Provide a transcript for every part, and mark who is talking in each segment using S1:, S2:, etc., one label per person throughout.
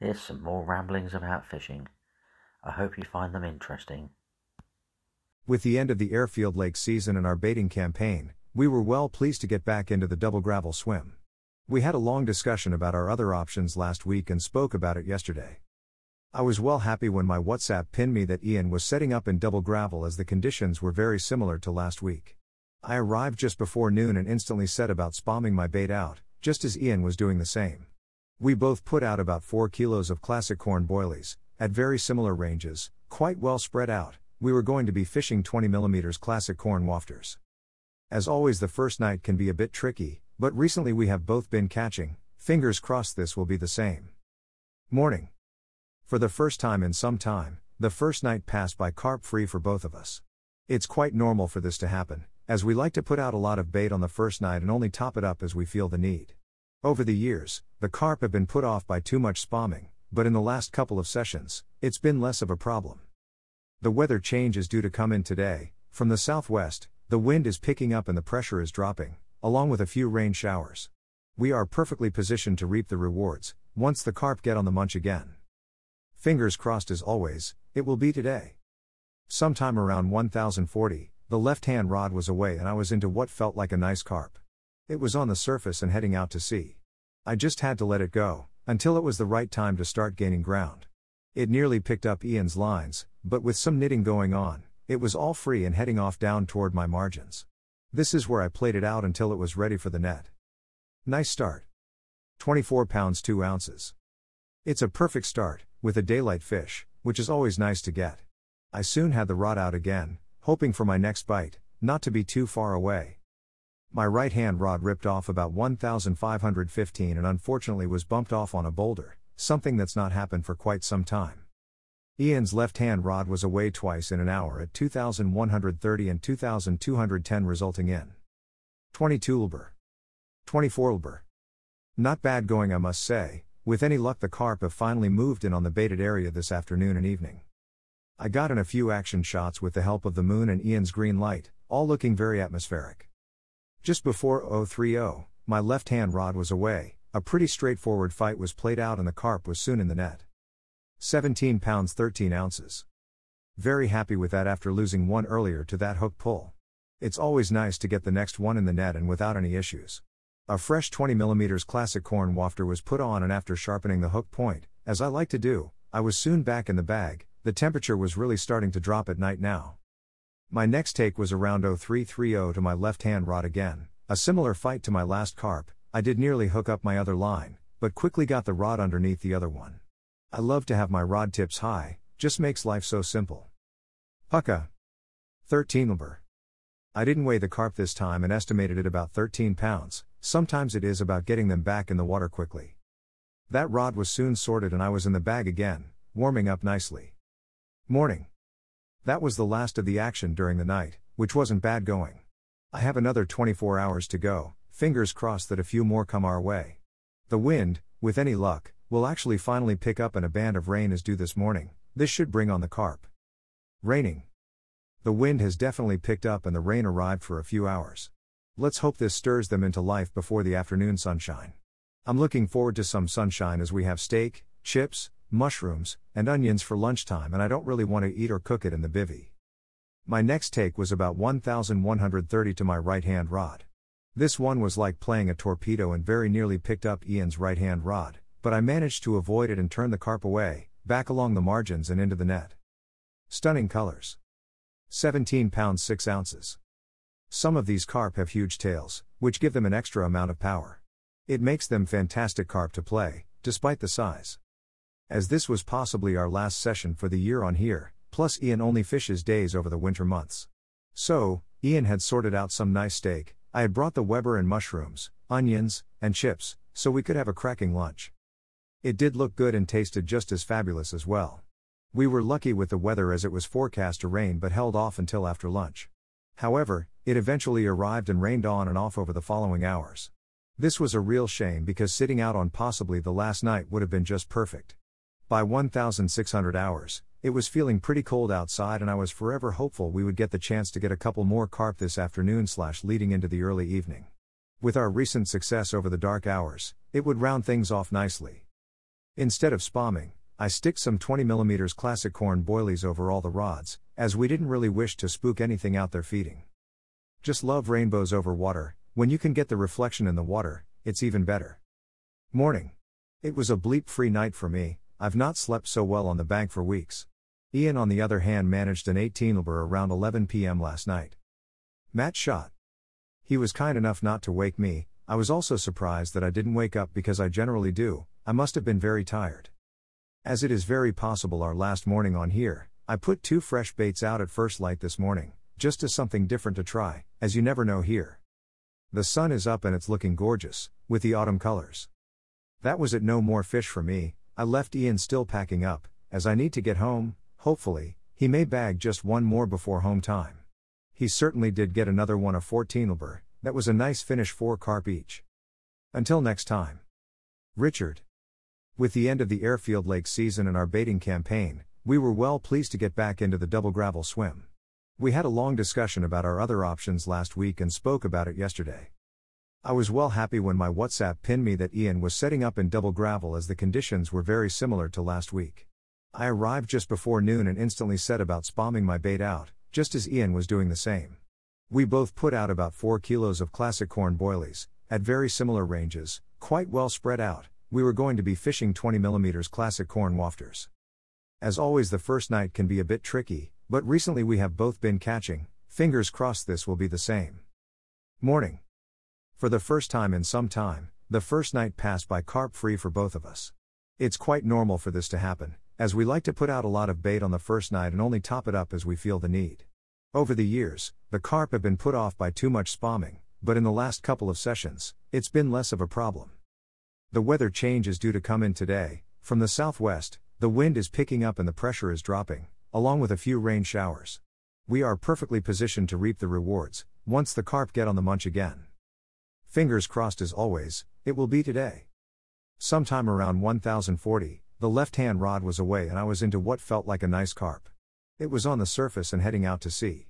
S1: Here's some more ramblings about fishing. I hope you find them interesting.
S2: With the end of the airfield lake season and our baiting campaign, we were well pleased to get back into the double gravel swim. We had a long discussion about our other options last week and spoke about it yesterday. I was well happy when my WhatsApp pinned me that Ian was setting up in double gravel as the conditions were very similar to last week. I arrived just before noon and instantly set about spamming my bait out, just as Ian was doing the same. We both put out about 4 kilos of classic corn boilies, at very similar ranges, quite well spread out, we were going to be fishing 20mm classic corn wafters. As always, the first night can be a bit tricky, but recently we have both been catching, fingers crossed this will be the same. Morning. For the first time in some time, the first night passed by carp free for both of us. It's quite normal for this to happen, as we like to put out a lot of bait on the first night and only top it up as we feel the need. Over the years, the carp have been put off by too much spamming, but in the last couple of sessions, it's been less of a problem. The weather change is due to come in today. From the southwest, the wind is picking up and the pressure is dropping, along with a few rain showers. We are perfectly positioned to reap the rewards, once the carp get on the munch again. Fingers crossed as always, it will be today. Sometime around 1040, the left hand rod was away and I was into what felt like a nice carp. It was on the surface and heading out to sea. I just had to let it go, until it was the right time to start gaining ground. It nearly picked up Ian's lines, but with some knitting going on, it was all free and heading off down toward my margins. This is where I played it out until it was ready for the net. Nice start. 24 pounds 2 ounces. It's a perfect start, with a daylight fish, which is always nice to get. I soon had the rod out again, hoping for my next bite, not to be too far away. My right hand rod ripped off about 1515 and unfortunately was bumped off on a boulder something that's not happened for quite some time. Ian's left hand rod was away twice in an hour at 2130 and 2210, resulting in 22 Lber. 24 Lber. Not bad going, I must say. With any luck, the carp have finally moved in on the baited area this afternoon and evening. I got in a few action shots with the help of the moon and Ian's green light, all looking very atmospheric. Just before 030, my left hand rod was away, a pretty straightforward fight was played out and the carp was soon in the net. 17 pounds 13 ounces. Very happy with that after losing one earlier to that hook pull. It's always nice to get the next one in the net and without any issues. A fresh 20mm classic corn wafter was put on and after sharpening the hook point, as I like to do, I was soon back in the bag. The temperature was really starting to drop at night now. My next take was around 0330 to my left hand rod again, a similar fight to my last carp, I did nearly hook up my other line, but quickly got the rod underneath the other one. I love to have my rod tips high, just makes life so simple. Pucka. 13 Lber. I didn't weigh the carp this time and estimated it about 13 pounds, sometimes it is about getting them back in the water quickly. That rod was soon sorted and I was in the bag again, warming up nicely. Morning. That was the last of the action during the night, which wasn't bad going. I have another 24 hours to go, Fingers crossed that a few more come our way. The wind, with any luck, will actually finally pick up and a band of rain is due this morning. This should bring on the carp. Raining. The wind has definitely picked up and the rain arrived for a few hours. Let's hope this stirs them into life before the afternoon sunshine. I'm looking forward to some sunshine as we have steak, chips, mushrooms, and onions for lunchtime, and I don't really want to eat or cook it in the bivvy. My next take was about 1130 to my right hand rod. This one was like playing a torpedo and very nearly picked up Ian's right hand rod, but I managed to avoid it and turn the carp away, back along the margins and into the net. Stunning colors. 17 pounds 6 ounces. Some of these carp have huge tails, which give them an extra amount of power. It makes them fantastic carp to play, despite the size. As this was possibly our last session for the year on here, plus Ian only fishes days over the winter months. So, Ian had sorted out some nice steak, I had brought the Weber and mushrooms, onions, and chips, so we could have a cracking lunch. It did look good and tasted just as fabulous as well. We were lucky with the weather as it was forecast to rain but held off until after lunch. However, it eventually arrived and rained on and off over the following hours. This was a real shame because sitting out on possibly the last night would have been just perfect. By 1600 hours, it was feeling pretty cold outside and I was forever hopeful we would get the chance to get a couple more carp this afternoon slash leading into the early evening. With our recent success over the dark hours, it would round things off nicely. Instead of spamming, I stick some 20mm classic corn boilies over all the rods, as we didn't really wish to spook anything out there feeding. Just love rainbows over water, when you can get the reflection in the water, it's even better. Morning. It was a bleep free night for me, I've not slept so well on the bank for weeks. Ian, on the other hand, managed an 18 lber around 11 pm last night. Mat shot. He was kind enough not to wake me, I was also surprised that I didn't wake up because I generally do, I must have been very tired. As it is very possible our last morning on here, I put two fresh baits out at first light this morning, just as something different to try, as you never know here. The sun is up and it's looking gorgeous, with the autumn colors. That was it, no more fish for me, I left Ian still packing up, as I need to get home, hopefully, he may bag just one more before home time. He certainly did get another one of 14 lber, that was a nice finish 4 carp each. Until next time. Richard. With the end of the airfield lake season and our baiting campaign, we were well pleased to get back into the double gravel swim. We had a long discussion about our other options last week and spoke about it yesterday. I was well happy when my WhatsApp pinned me that Ian was setting up in double gravel as the conditions were very similar to last week. I arrived just before noon and instantly set about spamming my bait out, just as Ian was doing the same. We both put out about 4 kilos of classic corn boilies, at very similar ranges, quite well spread out. We were going to be fishing 20mm classic corn wafters. As always, the first night can be a bit tricky, but recently we have both been catching, fingers crossed this will be the same. Morning. For the first time in some time, the first night passed by carp free for both of us. It's quite normal for this to happen, as we like to put out a lot of bait on the first night and only top it up as we feel the need. Over the years, the carp have been put off by too much spamming, but in the last couple of sessions, it's been less of a problem. The weather change is due to come in today, from the southwest, the wind is picking up and the pressure is dropping, along with a few rain showers. We are perfectly positioned to reap the rewards, once the carp get on the munch again. Fingers crossed as always, it will be today. Sometime around 1040, the left hand rod was away and I was into what felt like a nice carp. It was on the surface and heading out to sea.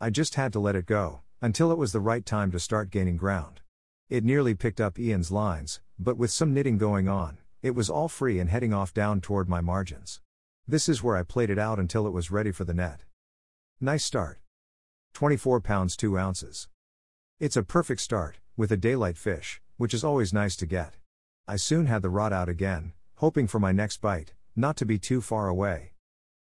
S2: I just had to let it go, until it was the right time to start gaining ground. It nearly picked up Ian's lines, but with some knitting going on, it was all free and heading off down toward my margins. This is where I played it out until it was ready for the net. Nice start. 24 pounds 2 ounces. It's a perfect start, with a daylight fish, which is always nice to get. I soon had the rod out again, hoping for my next bite, not to be too far away.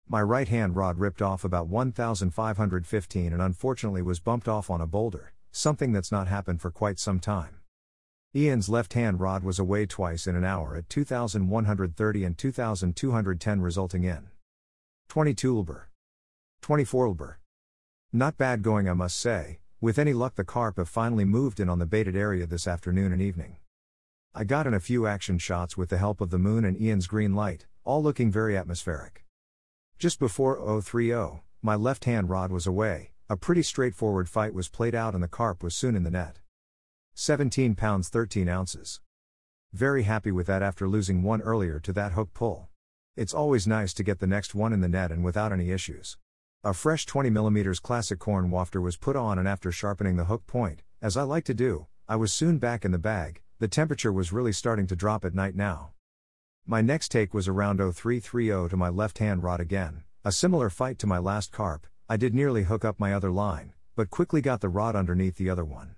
S2: My right hand rod ripped off about 1515 and unfortunately was bumped off on a boulder, something that's not happened for quite some time. Ian's left hand rod was away twice in an hour at 2130 and 2210, resulting in 22 lber. 24 lber. Not bad going, I must say. With any luck, the carp have finally moved in on the baited area this afternoon and evening. I got in a few action shots with the help of the moon and Ian's green light, all looking very atmospheric. Just before 030, my left hand rod was away, a pretty straightforward fight was played out and the carp was soon in the net. 17 pounds 13 ounces. Very happy with that after losing one earlier to that hook pull. It's always nice to get the next one in the net and without any issues. A fresh 20mm classic corn wafter was put on and after sharpening the hook point, as I like to do, I was soon back in the bag, the temperature was really starting to drop at night now. My next take was around 0330 to my left hand rod again, a similar fight to my last carp, I did nearly hook up my other line, but quickly got the rod underneath the other one.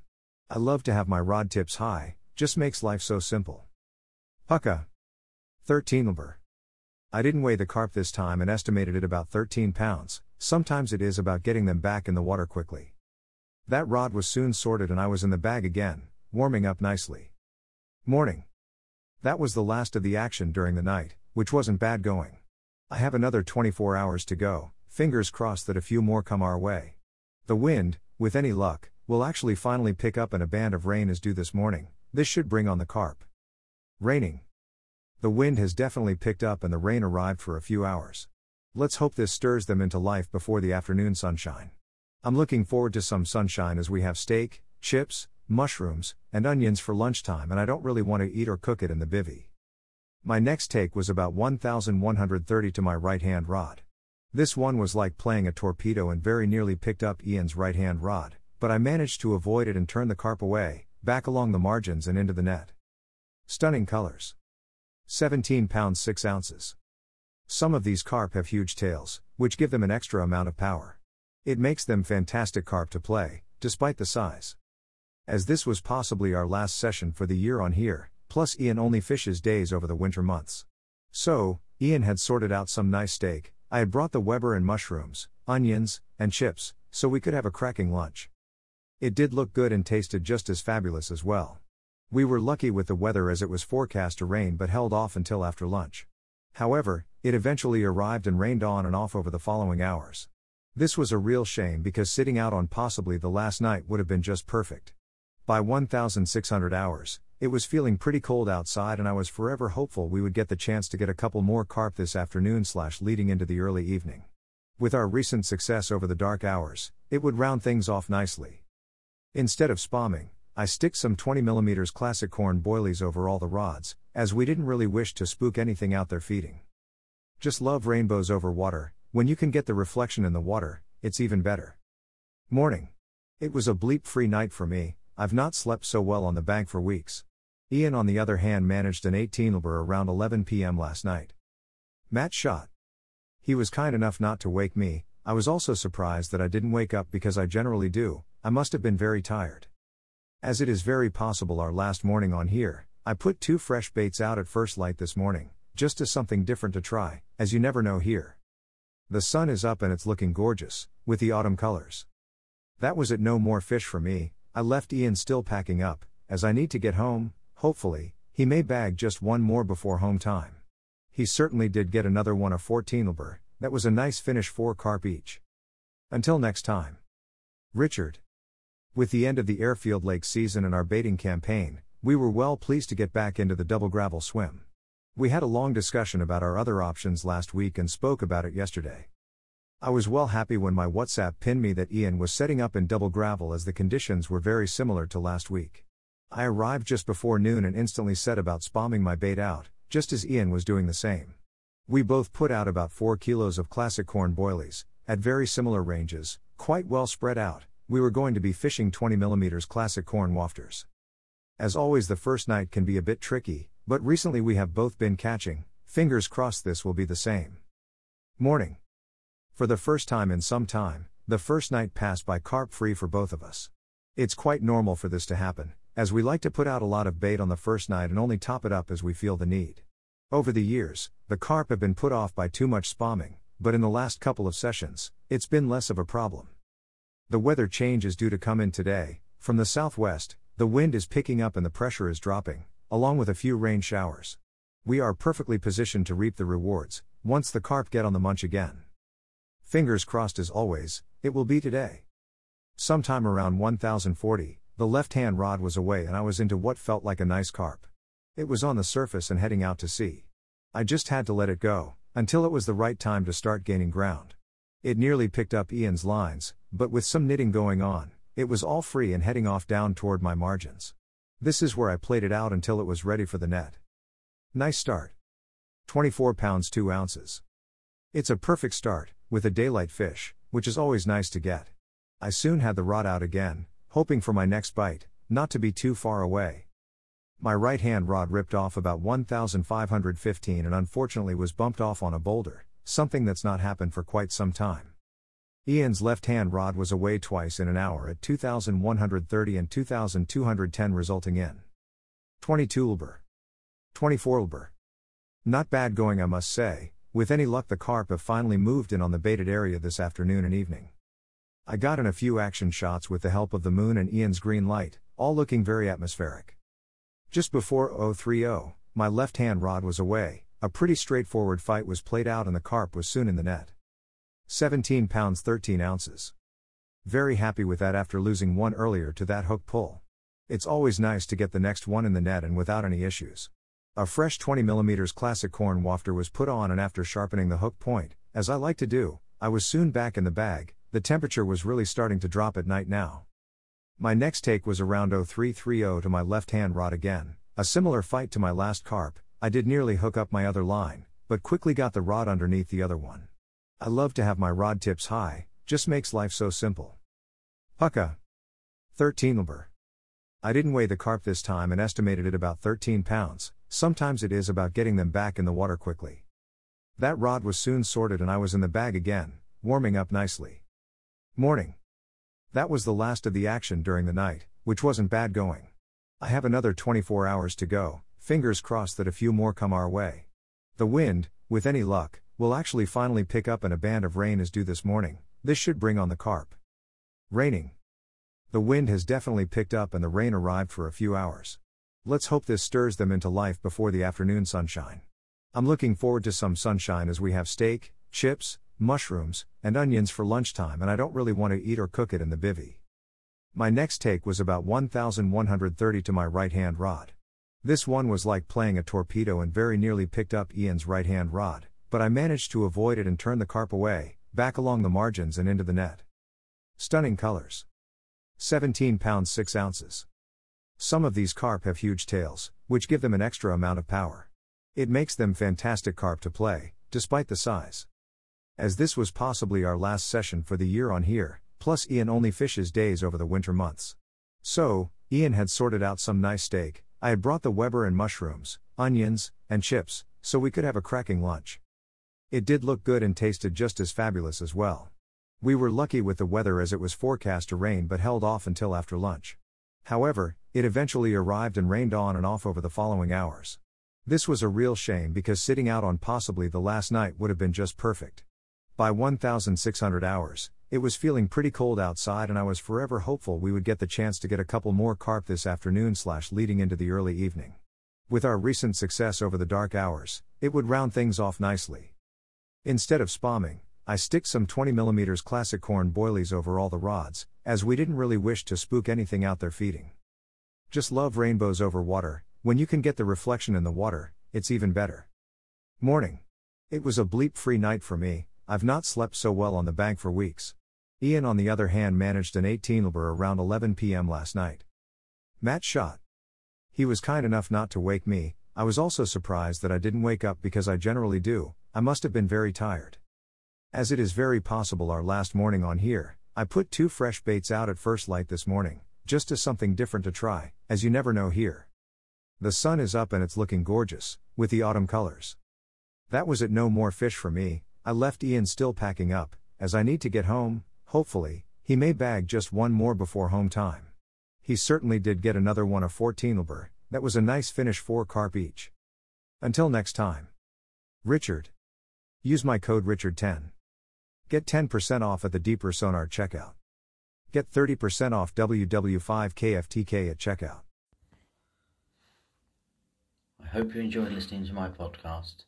S2: I love to have my rod tips high, just makes life so simple. Pucka. 13 lber. I didn't weigh the carp this time and estimated it about 13 pounds, sometimes it is about getting them back in the water quickly. That rod was soon sorted and I was in the bag again, warming up nicely. Morning. That was the last of the action during the night, which wasn't bad going. I have another 24 hours to go, fingers crossed that a few more come our way. The wind, with any luck, will actually finally pick up and a band of rain is due this morning. This should bring on the carp. Raining. The wind has definitely picked up and the rain arrived for a few hours. Let's hope this stirs them into life before the afternoon sunshine. I'm looking forward to some sunshine as we have steak, chips, mushrooms, and onions for lunchtime and I don't really want to eat or cook it in the bivvy. My next take was about 1130 to my right hand rod. This one was like playing a torpedo and very nearly picked up Ian's right hand rod, but I managed to avoid it and turn the carp away, back along the margins and into the net. Stunning colors. 17 pounds 6 ounces. Some of these carp have huge tails, which give them an extra amount of power. It makes them fantastic carp to play, despite the size. As this was possibly our last session for the year on here, plus Ian only fishes days over the winter months. So, Ian had sorted out some nice steak, I had brought the Weber and mushrooms, onions, and chips, so we could have a cracking lunch. It did look good and tasted just as fabulous as well. We were lucky with the weather as it was forecast to rain but held off until after lunch. However, it eventually arrived and rained on and off over the following hours. This was a real shame because sitting out on possibly the last night would have been just perfect. By 1600 hours, it was feeling pretty cold outside and I was forever hopeful we would get the chance to get a couple more carp this afternoon slash leading into the early evening. With our recent success over the dark hours, it would round things off nicely. Instead of spamming, I stick some 20mm classic corn boilies over all the rods, as we didn't really wish to spook anything out there feeding. Just love rainbows over water, when you can get the reflection in the water, it's even better. Morning. It was a bleep free night for me, I've not slept so well on the bank for weeks. Ian, on the other hand, managed an 18 lber around 11 pm last night. Mat shot. He was kind enough not to wake me, I was also surprised that I didn't wake up because I generally do, I must have been very tired. As it is very possible our last morning on here, I put two fresh baits out at first light this morning, just as something different to try, as you never know here. The sun is up and it's looking gorgeous, with the autumn colors. That was it, no more fish for me, I left Ian still packing up, as I need to get home, hopefully, he may bag just one more before home time. He certainly did get another one of 14 lber, that was a nice finish 4 carp each. Until next time. Richard. With the end of the airfield lake season and our baiting campaign, we were well pleased to get back into the double gravel swim. We had a long discussion about our other options last week and spoke about it yesterday. I was well happy when my WhatsApp pinned me that Ian was setting up in double gravel as the conditions were very similar to last week. I arrived just before noon and instantly set about spamming my bait out, just as Ian was doing the same. We both put out about 4 kilos of classic corn boilies, at very similar ranges, quite well spread out, we were going to be fishing 20mm classic corn wafters. As always, the first night can be a bit tricky, but recently we have both been catching, fingers crossed this will be the same. Morning. For the first time in some time, the first night passed by carp free for both of us. It's quite normal for this to happen, as we like to put out a lot of bait on the first night and only top it up as we feel the need. Over the years, the carp have been put off by too much spamming, but in the last couple of sessions, it's been less of a problem. The weather change is due to come in today. From the southwest, the wind is picking up and the pressure is dropping, along with a few rain showers. We are perfectly positioned to reap the rewards, once the carp get on the munch again. Fingers crossed as always, it will be today. Sometime around 1040, the left hand rod was away and I was into what felt like a nice carp. It was on the surface and heading out to sea. I just had to let it go, until it was the right time to start gaining ground. It nearly picked up Ian's lines, but with some knitting going on, it was all free and heading off down toward my margins. This is where I played it out until it was ready for the net. Nice start. 24 pounds 2 ounces. It's a perfect start, with a daylight fish, which is always nice to get. I soon had the rod out again, hoping for my next bite, not to be too far away. My right hand rod ripped off about 1515 and unfortunately was bumped off on a boulder, something that's not happened for quite some time. Ian's left hand rod was away twice in an hour at 2130 and 2210, resulting in 22 lber. 24 lber. Not bad going, I must say. With any luck, the carp have finally moved in on the baited area this afternoon and evening. I got in a few action shots with the help of the moon and Ian's green light, all looking very atmospheric. Just before 030, my left hand rod was away, a pretty straightforward fight was played out and the carp was soon in the net. 17 pounds 13 ounces. Very happy with that after losing one earlier to that hook pull. It's always nice to get the next one in the net and without any issues. A fresh 20mm classic corn wafter was put on and after sharpening the hook point, as I like to do, I was soon back in the bag, the temperature was really starting to drop at night now. My next take was around 0330 to my left hand rod again, a similar fight to my last carp, I did nearly hook up my other line, but quickly got the rod underneath the other one. I love to have my rod tips high, just makes life so simple. Pucka. 13 lber. I didn't weigh the carp this time and estimated it about 13 pounds, sometimes it is about getting them back in the water quickly. That rod was soon sorted and I was in the bag again, warming up nicely. Morning. That was the last of the action during the night, which wasn't bad going. I have another 24 hours to go, fingers crossed that a few more come our way. The wind, with any luck, will actually finally pick up and a band of rain is due this morning, this should bring on the carp. Raining. The wind has definitely picked up and the rain arrived for a few hours. Let's hope this stirs them into life before the afternoon sunshine. I'm looking forward to some sunshine as we have steak, chips, mushrooms, and onions for lunchtime, and I don't really want to eat or cook it in the bivvy. My next take was about 1130 to my right hand rod. This one was like playing a torpedo and very nearly picked up Ian's right hand rod, but I managed to avoid it and turn the carp away, back along the margins and into the net. Stunning colors. 17 pounds 6 ounces. Some of these carp have huge tails, which give them an extra amount of power. It makes them fantastic carp to play, despite the size. As this was possibly our last session for the year on here, plus Ian only fishes days over the winter months. So, Ian had sorted out some nice steak, I had brought the Weber and mushrooms, onions, and chips, so we could have a cracking lunch. It did look good and tasted just as fabulous as well. We were lucky with the weather as it was forecast to rain but held off until after lunch. However, it eventually arrived and rained on and off over the following hours. This was a real shame because sitting out on possibly the last night would have been just perfect. By 1600 hours, it was feeling pretty cold outside and I was forever hopeful we would get the chance to get a couple more carp this afternoon slash leading into the early evening. With our recent success over the dark hours, it would round things off nicely. Instead of spamming, I stick some 20mm classic corn boilies over all the rods, as we didn't really wish to spook anything out there feeding. Just love rainbows over water, when you can get the reflection in the water, it's even better. Morning. It was a bleep free night for me, I've not slept so well on the bank for weeks. Ian, on the other hand, managed an 18 lber around 11 pm last night. Mat shot. He was kind enough not to wake me, I was also surprised that I didn't wake up because I generally do, I must have been very tired. As it is very possible our last morning on here, I put two fresh baits out at first light this morning, just as something different to try, as you never know here. The sun is up and it's looking gorgeous, with the autumn colors. That was it, no more fish for me, I left Ian still packing up, as I need to get home, hopefully, he may bag just one more before home time. He certainly did get another one of 14 Lber, that was a nice finish 4 carp each. Until next time. Richard. Use my code RICHARD10. Get 10% off at the Deeper Sonar checkout. Get 30% off WW5KFTK at checkout.
S1: I hope you enjoyed listening to my podcast.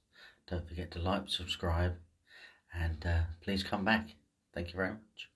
S1: Don't forget to like, subscribe, and uh, please come back. Thank you very much.